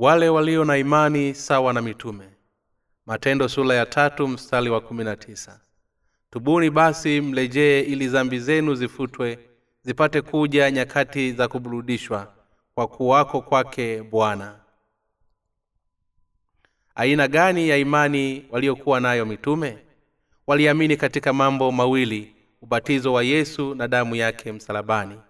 wale walio na imani sawa na mitume. Matendo sula ya tatu wa kumi tubuni basi mlejee ili zambi zenu zifutwe zipate kuja nyakati za kuburudishwa kwa kuwako kwake bwana. Aina gani ya imani waliokuwa nayo mitume? Waliamini katika mambo mawili ubatizo wa yesu na damu yake msalabani.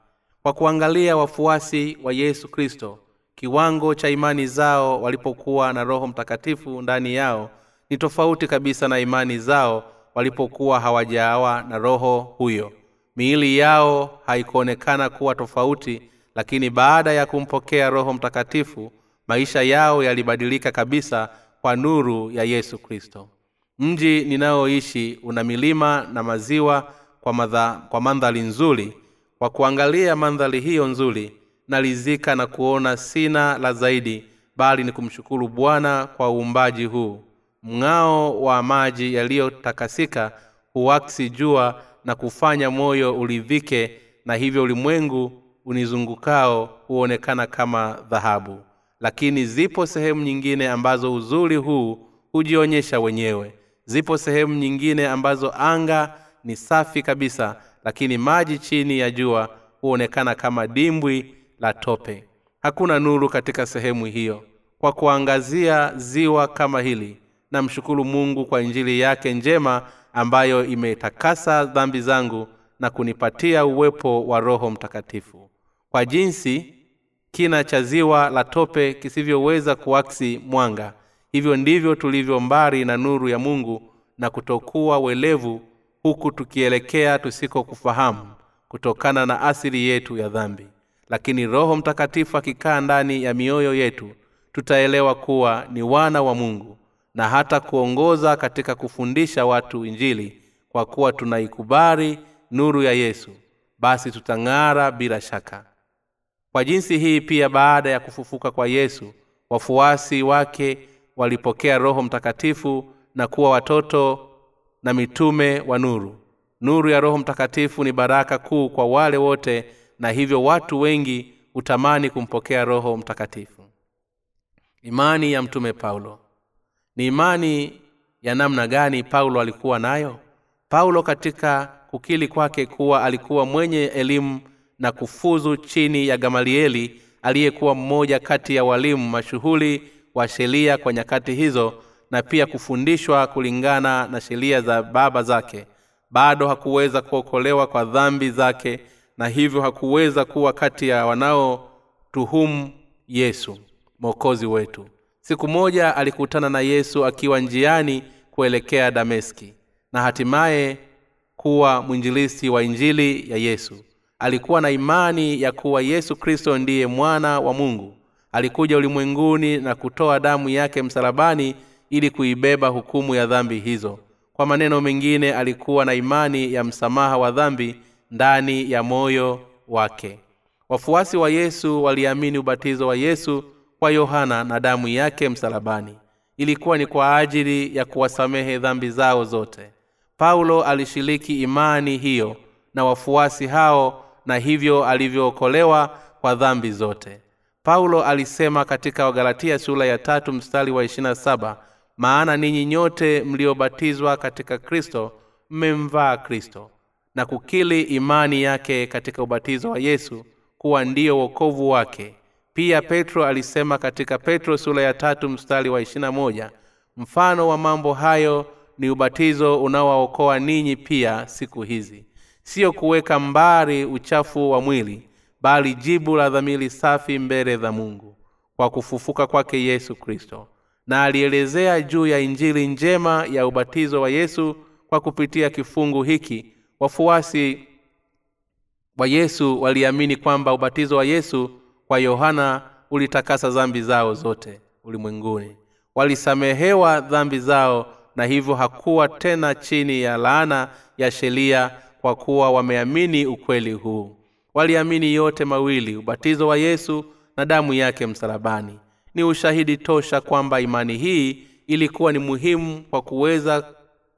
Kwa kuangalia wafuasi wa yesu kristo kiwango cha imani zao walipokuwa na roho mtakatifu ndani yao ni tofauti kabisa na imani zao walipokuwa hawajawa na roho huyo. Miili yao haikuonekana kuwa tofauti lakini baada ya kumpokea roho mtakatifu maisha yao yalibadilika kabisa kwa nuru ya yesu kristo. Mji ninayoishi una milima na maziwa kwa, madha, kwa mandhari nzuri. Kwa kuangalia mandhari hiyo nzuri nalizika na kuona sina la zaidi bali ni kumshukuru bwana kwa uumbaji huu. Mng'ao wa maji yaliyotakasika huwaksi jua na kufanya moyo ulivike na hivyo ulimwengu unizungukao huonekana kama dhahabu. Lakini zipo sehemu nyingine ambazo uzuri huu hujionyesha wenyewe. Zipo sehemu nyingine ambazo anga ni safi kabisa lakini maji chini ya jua huonekana kama dimbwi la tope. Hakuna nuru katika sehemu hiyo. Kwa kuangazia ziwa kama hili namshukuru mungu kwa injili yake njema ambayo imetakasa dhambi zangu na kunipatia uwepo wa roho mtakatifu. Kwa jinsi kina cha ziwa la tope kisivyoweza kuaksi mwanga hivyo ndivyo tulivyo mbali na nuru ya mungu na kutokuwa welevu huku tukielekea tusikokufahamu kutokana na asili yetu ya dhambi lakini roho mtakatifu akikaa ndani ya mioyo yetu tutaelewa kuwa ni wana wa mungu na hata kuongoza katika kufundisha watu injili kwa kuwa tunaikubali nuru ya yesu basi tutang'ara bila shaka. Kwa jinsi hii pia baada ya kufufuka kwa yesu wafuasi wake walipokea roho mtakatifu na kuwa watoto na mitume wa nuru. Nuru ya roho mtakatifu ni baraka kuu kwa wale wote na hivyo watu wengi hutamani kumpokea roho mtakatifu. Imani ya mtume paulo. Ni imani ya namna gani paulo alikuwa nayo? Paulo katika kukili kwake kuwa alikuwa mwenye elimu na kufuzu chini ya gamalieli aliyekuwa mmoja kati ya walimu mashuhuli wa sheria kwa nyakati hizo na pia kufundishwa kulingana na sheria za baba zake. Bado hakuweza kuokolewa kwa dhambi zake na hivyo hakuweza kuwa kati ya wanaotuhumu yesu mwokozi wetu. Siku moja alikutana na yesu akiwa njiani kuelekea dameski na hatimaye kuwa mwinjilisi wa injili ya yesu. Alikuwa na imani ya kuwa yesu kristo ndiye mwana wa mungu. Alikuja ulimwenguni na kutoa damu yake msalabani ili kuibeba hukumu ya dhambi hizo. Kwa maneno mengine alikuwa na imani ya msamaha wa dhambi ndani ya moyo wake. Wafuasi wa yesu waliamini ubatizo wa yesu kwa yohana na damu yake msalabani. Ilikuwa ni kwa ajili ya kuwasamehe dhambi zao zote. Paulo alishiriki imani hiyo na wafuasi hao na hivyo alivyookolewa kwa dhambi zote. Paulo alisema katika wagalatia sura ya tatu mstari wa ishirina saba maana ninyi nyote mliobatizwa katika kristo mmemvaa kristo na kukili imani yake katika ubatizo wa yesu kuwa ndiyo wokovu wake. Pia petro alisema katika petro sura ya tatu mstari wa ishirina moja mfano wa mambo hayo ni ubatizo unaowaokoa ninyi pia siku hizi. Siyo kuweka mbari uchafu wa mwili bali jibu la dhamiri safi mbele za mungu kwa kufufuka kwake yesu kristo. Na alielezea juu ya injili njema ya ubatizo wa yesu kwa kupitia kifungu hiki wafuasi wa yesu waliamini kwamba ubatizo wa yesu kwa yohana ulitakasa dhambi zao zote ulimwenguni. Walisamehewa dhambi zao na hivyo hakuwa tena chini ya laana ya sheria kwa kuwa wameamini ukweli huu. Waliamini yote mawili ubatizo wa yesu na damu yake msalabani. Ni ushahidi tosha kwamba imani hii ilikuwa ni muhimu kwa kuweza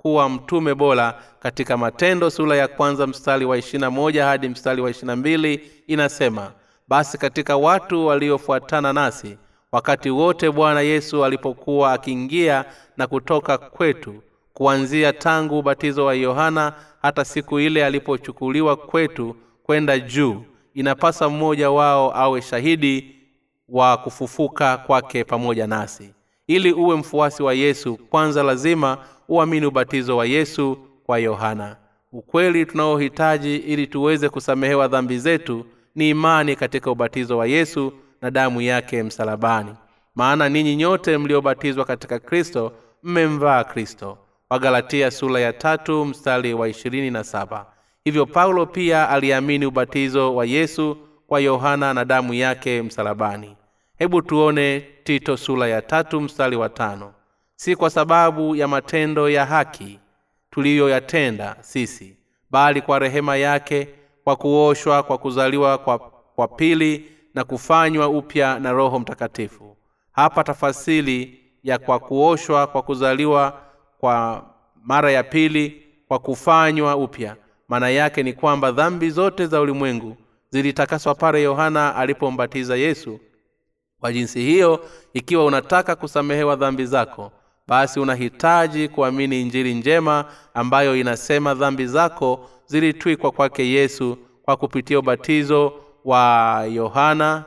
kuwa mtume bora katika matendo sura ya kwanza mstari wa ishirina moja hadi mstari wa ishirina mbili inasema basi katika watu waliofuatana nasi wakati wote bwana yesu alipokuwa akiingia na kutoka kwetu kuanzia tangu ubatizo wa yohana hata siku ile alipochukuliwa kwetu kwenda juu inapasa mmoja wao awe shahidi wa kufufuka kwake pamoja nasi. Ili uwe mfuasi wa yesu kwanza lazima uamini ubatizo wa yesu kwa yohana. Ukweli tunaohitaji ili tuweze kusamehewa dhambi zetu ni imani katika ubatizo wa yesu na damu yake msalabani. Maana ninyi nyote mliobatizwa katika kristo mmemvaa kristo. Wagalatia sura ya tatu wa na hivyo paulo pia aliamini ubatizo wa yesu kwa yohana na damu yake msalabani. Hebu tuone tito sura ya tatu wa tano si kwa sababu ya matendo ya haki tuliyoyatenda sisi bali kwa rehema yake kwa kuoshwa kwa kuzaliwa kwa, kwa pili na kufanywa upya na roho mtakatifu. Hapa tafasili ya kwa kuoshwa kwa kuzaliwa kwa mara ya pili kwa kufanywa upya. Maana yake ni kwamba dhambi zote za ulimwengu zilitakaswa pale yohana alipombatiza yesu. Kwa jinsi hiyo ikiwa unataka kusamehewa dhambi zako basi unahitaji kuamini injili njema ambayo inasema dhambi zako zilitwikwa kwake yesu kwa kupitia ubatizo wa yohana.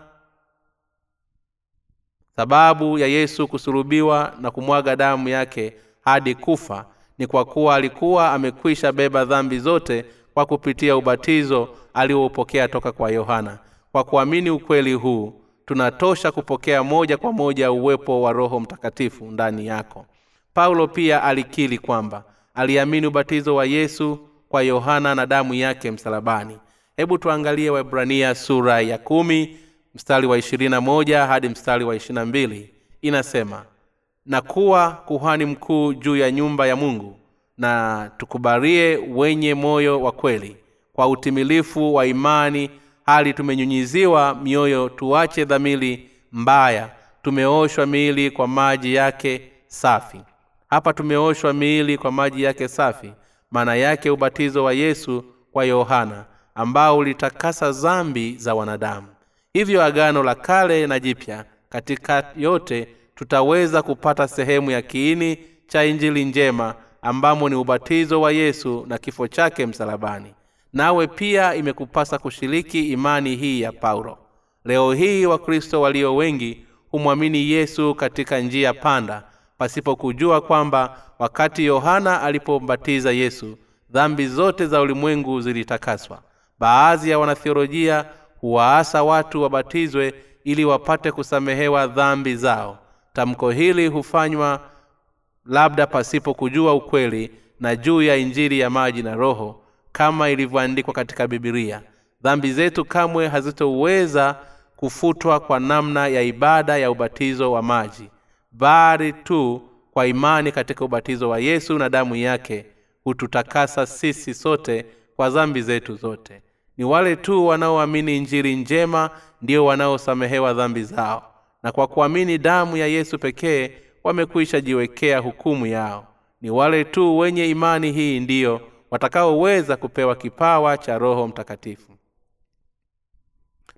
Sababu ya yesu kusulubiwa na kumwaga damu yake hadi kufa ni kwa kuwa alikuwa amekwisha beba dhambi zote kwa kupitia ubatizo alioupokea toka kwa yohana. Kwa kuamini ukweli huu tunatosha kupokea moja kwa moja uwepo wa roho mtakatifu ndani yako. Paulo pia alikili kwamba aliamini ubatizo wa yesu kwa yohana na damu yake msalabani. Hebu tuangalie waibrania sura ya kumi mstari wa ishirini na moja hadi mstari wa ishirini na mbili. Inasema na kuwa kuhani mkuu juu ya nyumba ya mungu na tukubarie wenye moyo wa kweli kwa utimilifu wa imani hali tumenyunyiziwa mioyo tuache dhamili mbaya. Tumeoshwa miili kwa maji yake safi. Hapa tumeoshwa miili kwa maji yake safi. Maana yake ubatizo wa yesu kwa yohana ambao ulitakasa zambi za wanadamu. Hivyo agano la kale na jipya katika yote tutaweza kupata sehemu ya kiini cha injili njema ambamo ni ubatizo wa yesu na kifo chake msalabani nawe pia imekupasa kushiriki imani hii ya paulo. Leo hii wakristo walio wengi humwamini yesu katika njia panda pasipo kujua kwamba wakati yohana alipombatiza yesu dhambi zote za ulimwengu zilitakaswa. Baadhi ya wanathiolojia huwaasa watu wabatizwe ili wapate kusamehewa dhambi zao. Tamko hili hufanywa labda pasipo kujua ukweli na juu ya injili ya maji na roho kama ilivyoandikwa katika bibilia dhambi zetu kamwe hazitoweza kufutwa kwa namna ya ibada ya ubatizo wa maji bali tu kwa imani katika ubatizo wa yesu na damu yake hututakasa sisi sote kwa dhambi zetu zote. Ni wale tu wanaoamini injili njema ndio wanaosamehewa dhambi zao na kwa kuamini damu ya yesu pekee wamekwisha jiwekea hukumu yao. Ni wale tu wenye imani hii ndiyo watakaoweza kupewa kipawa cha roho mtakatifu.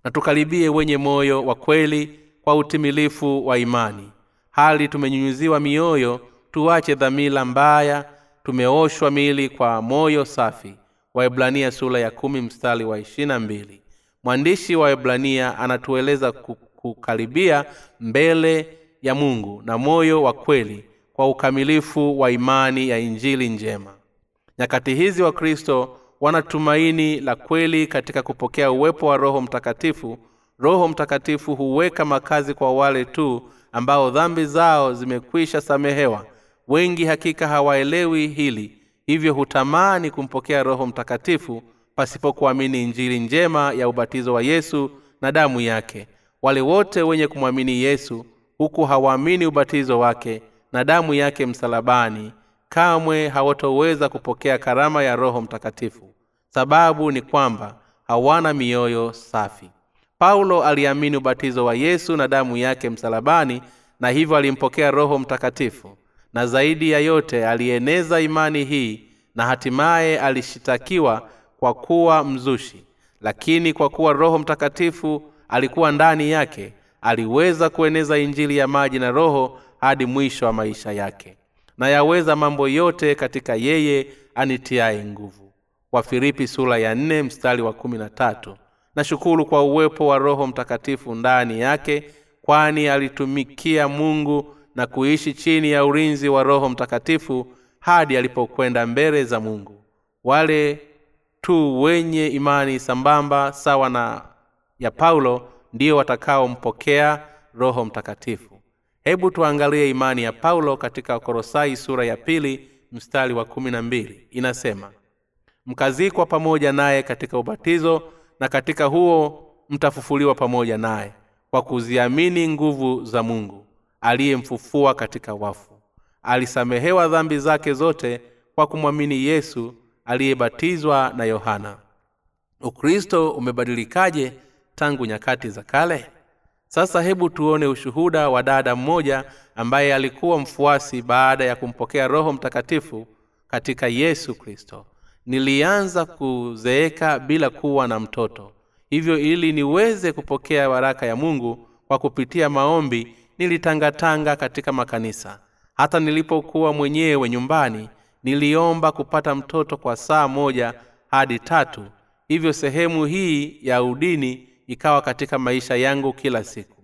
Na tukaribie wenye moyo wa kweli kwa utimilifu wa imani. Hali tumenyunyuziwa mioyo tuache dhamila mbaya tumeoshwa mili kwa moyo safi. Waibrania sura ya kumi mstari wa ishirina mbili. Mwandishi wa waibrania anatueleza kukaribia mbele ya mungu na moyo wa kweli kwa ukamilifu wa imani ya injili njema nyakati hizi wa kristo wana tumaini la kweli katika kupokea uwepo wa roho mtakatifu. Roho mtakatifu huweka makazi kwa wale tu ambao dhambi zao zimekwisha samehewa. Wengi hakika hawaelewi hili hivyo hutamani kumpokea roho mtakatifu pasipokuamini injili njema ya ubatizo wa yesu na damu yake. Wale wote wenye kumwamini yesu huku hawaamini ubatizo wake na damu yake msalabani kamwe hawatoweza kupokea karama ya roho mtakatifu. Sababu ni kwamba hawana mioyo safi. Paulo aliamini ubatizo wa yesu na damu yake msalabani na hivyo alimpokea roho mtakatifu na zaidi ya yote alieneza imani hii na hatimaye alishitakiwa kwa kuwa mzushi. Lakini kwa kuwa roho mtakatifu alikuwa ndani yake aliweza kueneza injili ya maji na roho hadi mwisho wa maisha yake na yaweza mambo yote katika yeye anitiaye nguvu. Wafilipi sura ya nne mstari wa kumi na tatu. Nashukuru kwa uwepo wa roho mtakatifu ndani yake kwani alitumikia mungu na kuishi chini ya ulinzi wa roho mtakatifu hadi alipokwenda mbele za mungu. Wale tu wenye imani sambamba sawa na ya paulo ndio watakaompokea roho mtakatifu hebu tuangalie imani ya paulo katika korosai sura ya pili mstari wa kumi na mbili. Inasema mkazikwa pamoja naye katika ubatizo na katika huo mtafufuliwa pamoja naye kwa kuziamini nguvu za mungu aliyemfufua katika wafu. Alisamehewa dhambi zake zote kwa kumwamini yesu aliyebatizwa na yohana. Ukristo umebadilikaje tangu nyakati za kale sasa hebu tuone ushuhuda wa dada mmoja ambaye alikuwa mfuasi baada ya kumpokea roho mtakatifu katika yesu kristo. Nilianza kuzeeka bila kuwa na mtoto. Hivyo ili niweze kupokea baraka ya mungu kwa kupitia maombi nilitangatanga katika makanisa. Hata nilipokuwa mwenyewe nyumbani niliomba kupata mtoto kwa saa moja hadi tatu. Hivyo sehemu hii ya udini ikawa katika maisha yangu kila siku.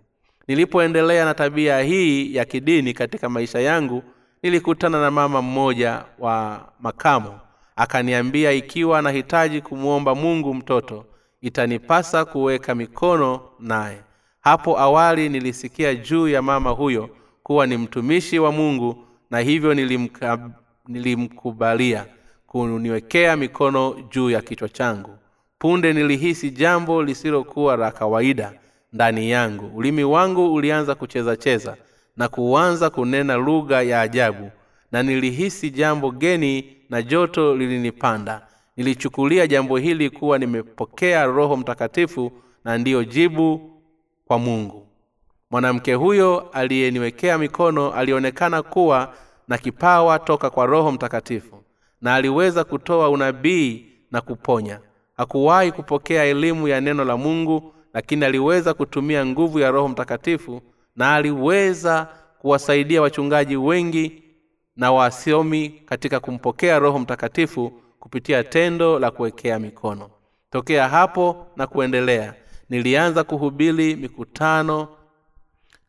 Nilipoendelea na tabia hii ya kidini katika maisha yangu nilikutana na mama mmoja wa makamo. Akaniambia ikiwa nahitaji kumwomba mungu mtoto itanipasa kuweka mikono naye. Hapo awali nilisikia juu ya mama huyo kuwa ni mtumishi wa mungu na hivyo nilimka, nilimkubalia kuniwekea mikono juu ya kichwa changu punde nilihisi jambo lisilokuwa la kawaida ndani yangu. Ulimi wangu ulianza kuchezacheza na kuanza kunena lugha ya ajabu na nilihisi jambo geni na joto lilinipanda. Nilichukulia jambo hili kuwa nimepokea roho mtakatifu na ndiyo jibu kwa mungu. Mwanamke huyo aliyeniwekea mikono alionekana kuwa na kipawa toka kwa roho mtakatifu na aliweza kutoa unabii na kuponya hakuwahi kupokea elimu ya neno la mungu lakini aliweza kutumia nguvu ya roho mtakatifu na aliweza kuwasaidia wachungaji wengi na wasomi katika kumpokea roho mtakatifu kupitia tendo la kuwekea mikono. Tokea hapo na kuendelea nilianza kuhubiri mikutano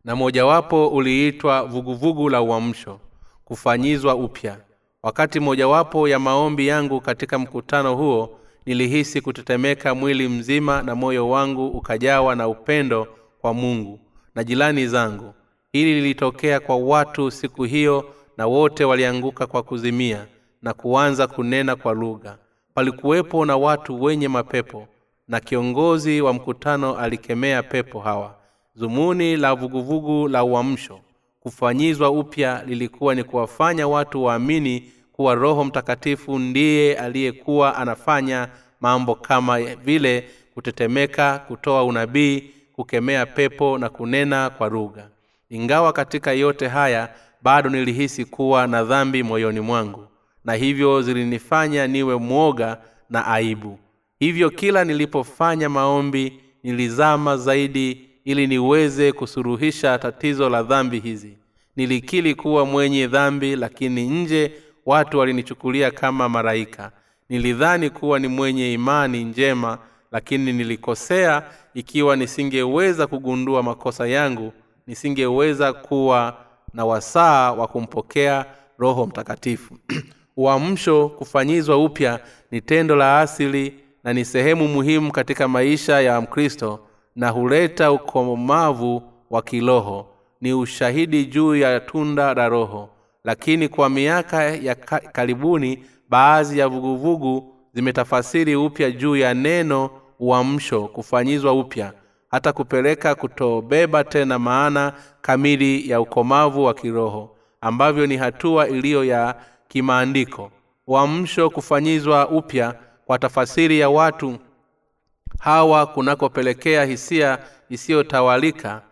na mojawapo uliitwa vuguvugu la uamsho kufanyizwa upya. Wakati mojawapo ya maombi yangu katika mkutano huo nilihisi kutetemeka mwili mzima na moyo wangu ukajawa na upendo kwa mungu na jirani zangu. Hili lilitokea kwa watu siku hiyo na wote walianguka kwa kuzimia na kuanza kunena kwa lugha. Palikuwepo na watu wenye mapepo na kiongozi wa mkutano alikemea pepo hawa. Zumuni la vuguvugu la uamsho kufanyizwa upya lilikuwa ni kuwafanya watu waamini kuwa roho mtakatifu ndiye aliyekuwa anafanya mambo kama vile kutetemeka kutoa unabii kukemea pepo na kunena kwa lugha. Ingawa katika yote haya bado nilihisi kuwa na dhambi moyoni mwangu na hivyo zilinifanya niwe mwoga na aibu. Hivyo kila nilipofanya maombi nilizama zaidi ili niweze kusuruhisha tatizo la dhambi hizi. Nilikili kuwa mwenye dhambi lakini nje watu walinichukulia kama maraika nilidhani kuwa ni mwenye imani njema lakini nilikosea ikiwa nisingeweza kugundua makosa yangu nisingeweza kuwa na wasaa wa kumpokea roho mtakatifu. Uamsho kufanyizwa upya ni tendo la asili na ni sehemu muhimu katika maisha ya mkristo na huleta ukomavu wa kiroho. Ni ushahidi juu ya tunda la roho lakini kwa miaka ya karibuni baadhi ya vuguvugu zimetafasiri upya juu ya neno uamsho kufanyizwa upya hata kupeleka kutobeba tena maana kamili ya ukomavu wa kiroho ambavyo ni hatua iliyo ya kimaandiko. Uamsho kufanyizwa upya kwa tafasiri ya watu hawa kunakopelekea hisia isiyotawalika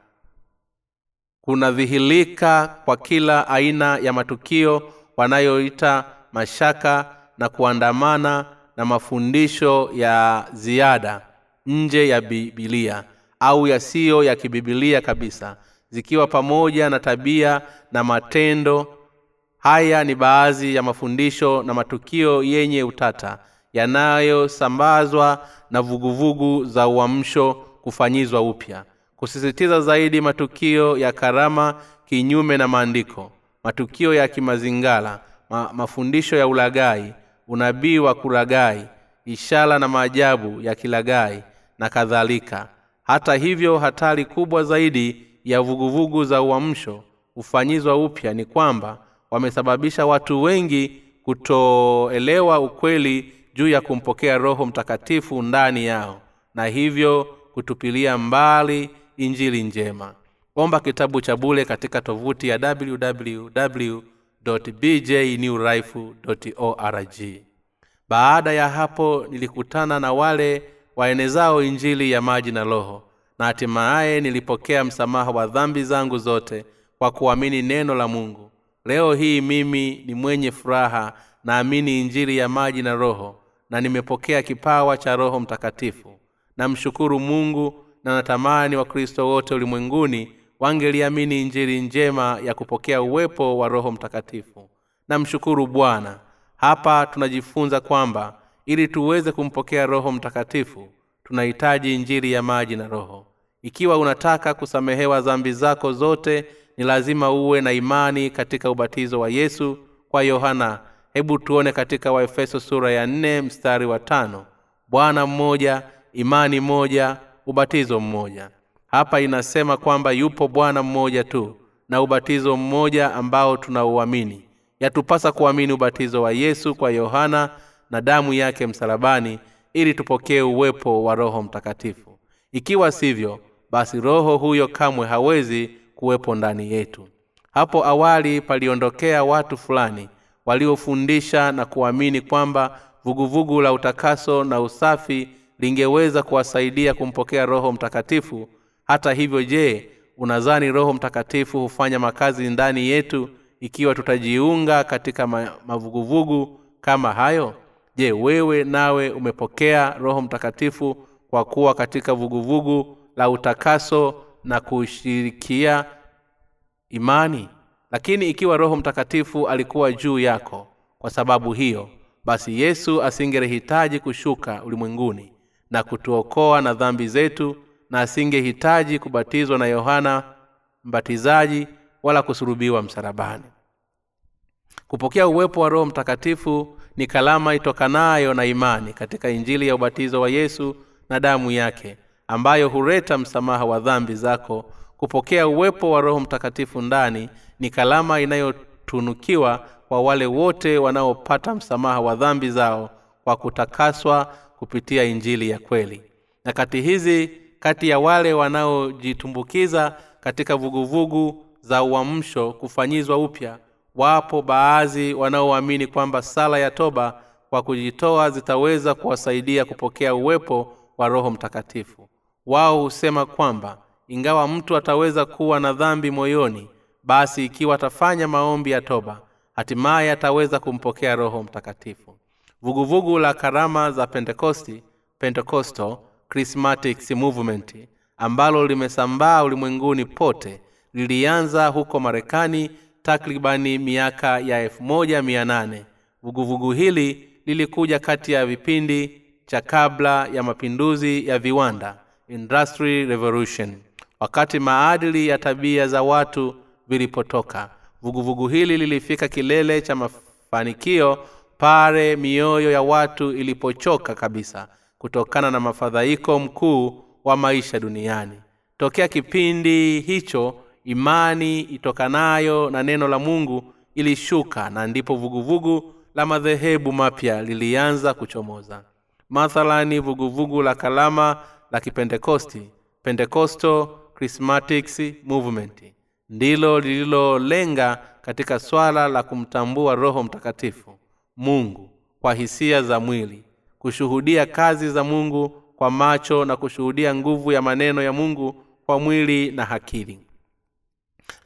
kunadhihirika kwa kila aina ya matukio wanayoita mashaka na kuandamana na mafundisho ya ziada nje ya bibilia au yasiyo ya kibibilia kabisa zikiwa pamoja na tabia na matendo. Haya ni baadhi ya mafundisho na matukio yenye utata yanayosambazwa na vuguvugu za uamsho kufanyizwa upya kusisitiza zaidi matukio ya karama kinyume na maandiko matukio ya kimazingala ma, mafundisho ya ulagai unabii wa kuragai ishara na maajabu ya kilagai na kadhalika. Hata hivyo hatari kubwa zaidi ya vuguvugu za uamsho hufanyizwa upya ni kwamba wamesababisha watu wengi kutoelewa ukweli juu ya kumpokea roho mtakatifu ndani yao na hivyo kutupilia mbali injili njema. Omba kitabu cha bule katika tovuti ya www org baada ya hapo nilikutana na wale waenezao injili ya maji na roho na hatimaye nilipokea msamaha wa dhambi zangu zote kwa kuamini neno la mungu. Leo hii mimi ni mwenye furaha naamini injili ya maji na roho na nimepokea kipawa cha roho mtakatifu. Namshukuru mungu na natamani wakristo wote ulimwenguni wangeliamini injili njema ya kupokea uwepo wa roho mtakatifu. Namshukuru bwana. Hapa tunajifunza kwamba ili tuweze kumpokea roho mtakatifu tunahitaji injili ya maji na roho. Ikiwa unataka kusamehewa dhambi zako zote ni lazima uwe na imani katika ubatizo wa yesu kwa yohana. Hebu tuone katika waefeso sura ya nne mstari wa tano. Bwana mmoja imani moja ubatizo mmoja. Hapa inasema kwamba yupo bwana mmoja tu na ubatizo mmoja ambao tunauamini. Yatupasa kuamini ubatizo wa yesu kwa yohana na damu yake msalabani ili tupokee uwepo wa roho mtakatifu. Ikiwa sivyo basi roho huyo kamwe hawezi kuwepo ndani yetu. Hapo awali paliondokea watu fulani waliofundisha na kuamini kwamba vuguvugu la utakaso na usafi lingeweza kuwasaidia kumpokea roho mtakatifu. Hata hivyo je unadhani roho mtakatifu hufanya makazi ndani yetu ikiwa tutajiunga katika mavuguvugu kama hayo? Je wewe nawe umepokea roho mtakatifu kwa kuwa katika vuguvugu la utakaso na kushirikia imani? Lakini ikiwa roho mtakatifu alikuwa juu yako kwa sababu hiyo basi yesu asingelihitaji kushuka ulimwenguni na kutuokoa na dhambi zetu na asingehitaji kubatizwa na yohana mbatizaji wala kusurubiwa msalabani. Kupokea uwepo wa roho mtakatifu ni kalama itokanayo na imani katika injili ya ubatizo wa yesu na damu yake ambayo huleta msamaha wa dhambi zako. Kupokea uwepo wa roho mtakatifu ndani ni kalama inayotunukiwa kwa wale wote wanaopata msamaha wa dhambi zao kwa kutakaswa kupitia injili ya kweli. Nyakati hizi kati ya wale wanaojitumbukiza katika vuguvugu za uamsho kufanyizwa upya wapo baadhi wanaoamini kwamba sala ya toba kwa kujitoa zitaweza kuwasaidia kupokea uwepo wa roho mtakatifu. Wao husema kwamba ingawa mtu ataweza kuwa na dhambi moyoni basi ikiwa atafanya maombi ya toba hatimaye ataweza kumpokea roho mtakatifu vuguvugu la karama za pentekosti pentecostal charismatic movement ambalo limesambaa ulimwenguni pote lilianza huko marekani takribani miaka ya elfu moja mia nane. Vuguvugu hili lilikuja kati ya vipindi cha kabla ya mapinduzi ya viwanda industry revolution wakati maadili ya tabia za watu vilipotoka. Vuguvugu hili lilifika kilele cha mafanikio pale mioyo ya watu ilipochoka kabisa kutokana na mafadhaiko mkuu wa maisha duniani. Tokea kipindi hicho imani itokanayo na neno la mungu ilishuka na ndipo vuguvugu la madhehebu mapya lilianza kuchomoza. Mathalani vuguvugu la kalama la kipentekosti pentecostal chrismatics movement ndilo lililolenga katika swala la kumtambua roho mtakatifu mungu kwa hisia za mwili kushuhudia kazi za mungu kwa macho na kushuhudia nguvu ya maneno ya mungu kwa mwili na akili.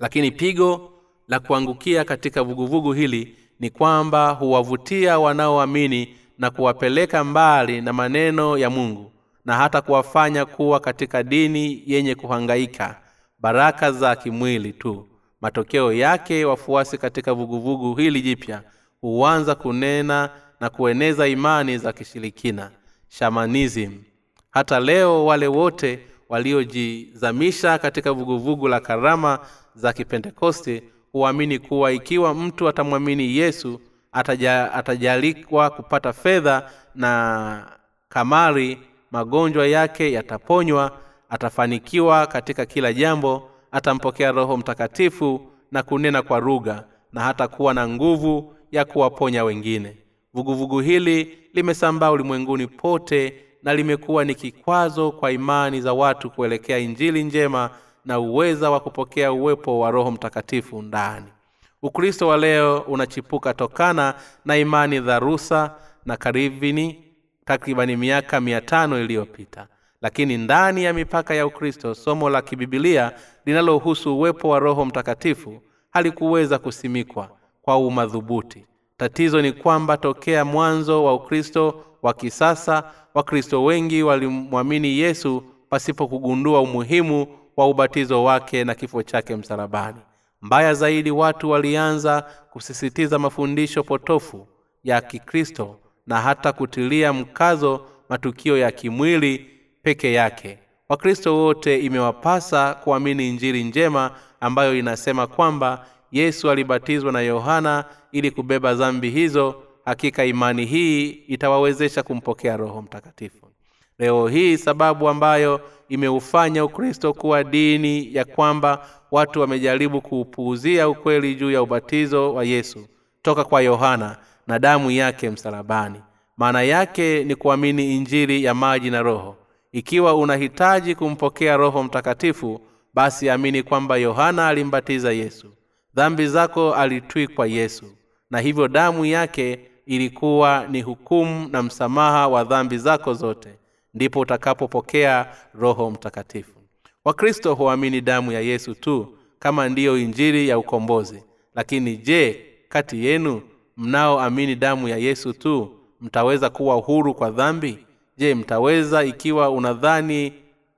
Lakini pigo la kuangukia katika vuguvugu hili ni kwamba huwavutia wanaoamini na kuwapeleka mbali na maneno ya mungu na hata kuwafanya kuwa katika dini yenye kuhangaika baraka za kimwili tu. Matokeo yake wafuasi katika vuguvugu hili jipya huanza kunena na kueneza imani za kishirikina shamanism. Hata leo wale wote waliojizamisha katika vuguvugu la karama za kipentekoste huamini kuwa ikiwa mtu atamwamini yesu ataja, atajalikwa kupata fedha na kamari magonjwa yake yataponywa atafanikiwa katika kila jambo atampokea roho mtakatifu na kunena kwa rugha na hata kuwa na nguvu ya kuwaponya wengine. Vuguvugu hili limesambaa ulimwenguni pote na limekuwa ni kikwazo kwa imani za watu kuelekea injili njema na uweza wa kupokea uwepo wa roho mtakatifu ndani. Ukristo wa leo unachipuka tokana na imani dharusa na karivini takribani miaka mia iliyopita. Lakini ndani ya mipaka ya ukristo somo la kibibilia linalohusu uwepo wa roho mtakatifu halikuweza kusimikwa kwa umadhubuti. Tatizo ni kwamba tokea mwanzo wa ukristo wa kisasa wakristo wengi walimwamini yesu pasipokugundua umuhimu wa ubatizo wake na kifo chake msalabani. Mbaya zaidi watu walianza kusisitiza mafundisho potofu ya kikristo na hata kutilia mkazo matukio ya kimwili peke yake. Wakristo wote imewapasa kuamini injili njema ambayo inasema kwamba yesu alibatizwa na yohana ili kubeba dhambi hizo. Hakika imani hii itawawezesha kumpokea roho mtakatifu. Leo hii sababu ambayo imeufanya ukristo kuwa dini ya kwamba watu wamejaribu kuupuuzia ukweli juu ya ubatizo wa yesu toka kwa yohana na damu yake msalabani. Maana yake ni kuamini injili ya maji na roho. Ikiwa unahitaji kumpokea roho mtakatifu basi amini kwamba yohana alimbatiza yesu dhambi zako alitwikwa yesu na hivyo damu yake ilikuwa ni hukumu na msamaha wa dhambi zako zote ndipo utakapopokea roho mtakatifu. Wakristo huamini damu ya yesu tu kama ndiyo injili ya ukombozi lakini je kati yenu mnaoamini damu ya yesu tu mtaweza kuwa huru kwa dhambi? Je mtaweza ikiwa unadhani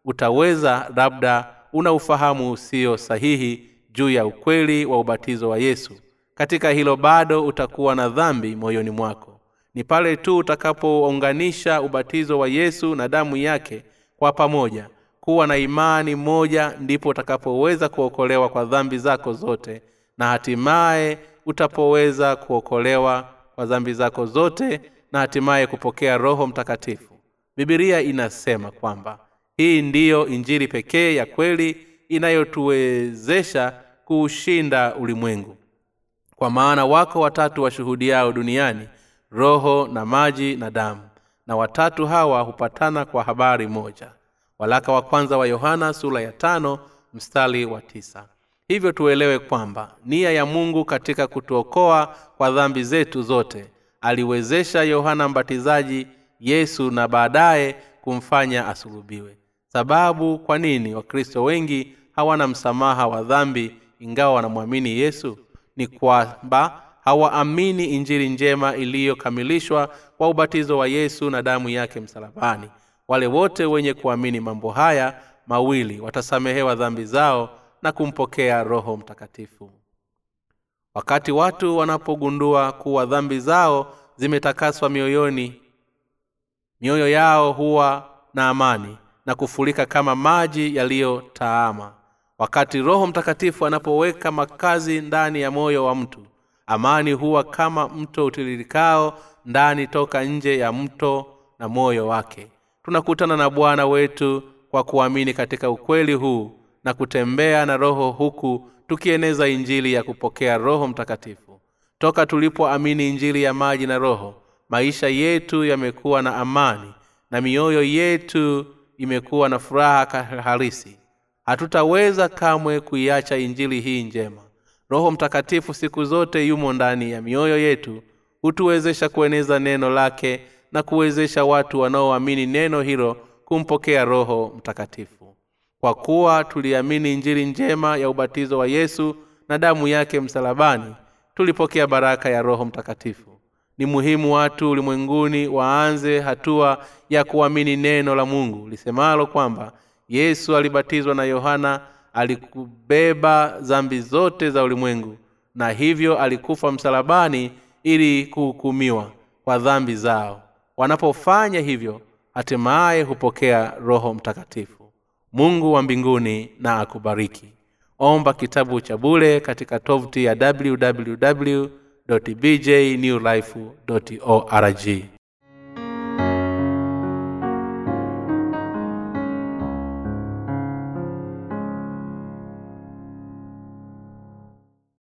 utaweza labda una ufahamu usio sahihi juu ya ukweli wa ubatizo wa yesu. Katika hilo bado utakuwa na dhambi moyoni mwako. Ni pale tu utakapounganisha ubatizo wa yesu na damu yake kwa pamoja. Kuwa na imani moja ndipo utakapoweza kuokolewa kwa dhambi zako zote na hatimaye utapoweza kuokolewa kwa dhambi zako zote na hatimaye kupokea roho mtakatifu. Bibilia inasema kwamba hii ndiyo injiri pekee ya kweli inayotuwezesha kuushinda ulimwengu. Kwa maana wako watatu washuhudiao duniani roho na maji na damu na watatu hawa hupatana kwa habari moja. Walaka wa kwanza wa yohana sura ya tano mstari wa tisa. Hivyo tuelewe kwamba nia ya mungu katika kutuokoa kwa dhambi zetu zote aliwezesha yohana mbatizaji yesu na baadaye kumfanya asulubiwe sababu kwa nini wakristo wengi hawana msamaha wa dhambi ingawa wanamwamini yesu? Ni kwamba hawaamini injili njema iliyokamilishwa kwa ubatizo wa yesu na damu yake msalabani. Wale wote wenye kuamini mambo haya mawili watasamehewa dhambi zao na kumpokea roho mtakatifu. Wakati watu wanapogundua kuwa dhambi zao zimetakaswa mioyoni mioyo yao huwa na amani na kufurika kama maji yaliyotaama. Wakati roho mtakatifu anapoweka makazi ndani ya moyo wa mtu amani huwa kama mto utiririkao ndani toka nje ya mto na moyo wake. Tunakutana na bwana wetu kwa kuamini katika ukweli huu na kutembea na roho huku tukieneza injili ya kupokea roho mtakatifu. Toka tulipoamini injili ya maji na roho maisha yetu yamekuwa na amani na mioyo yetu imekuwa na furaha halisi. Hatutaweza kamwe kuiacha injili hii njema. Roho mtakatifu siku zote yumo ndani ya mioyo yetu hutuwezesha kueneza neno lake na kuwezesha watu wanaoamini neno hilo kumpokea roho mtakatifu. Kwa kuwa tuliamini injili njema ya ubatizo wa yesu na damu yake msalabani tulipokea baraka ya roho mtakatifu ni muhimu watu ulimwenguni waanze hatua ya kuamini neno la mungu. Lisemalo kwamba yesu alibatizwa na yohana alikubeba dhambi zote za ulimwengu na hivyo alikufa msalabani ili kuhukumiwa kwa dhambi zao. Wanapofanya hivyo hatimaye hupokea roho mtakatifu. Mungu wa mbinguni na akubariki. Omba kitabu cha bule katika tovuti ya www bjnewlife org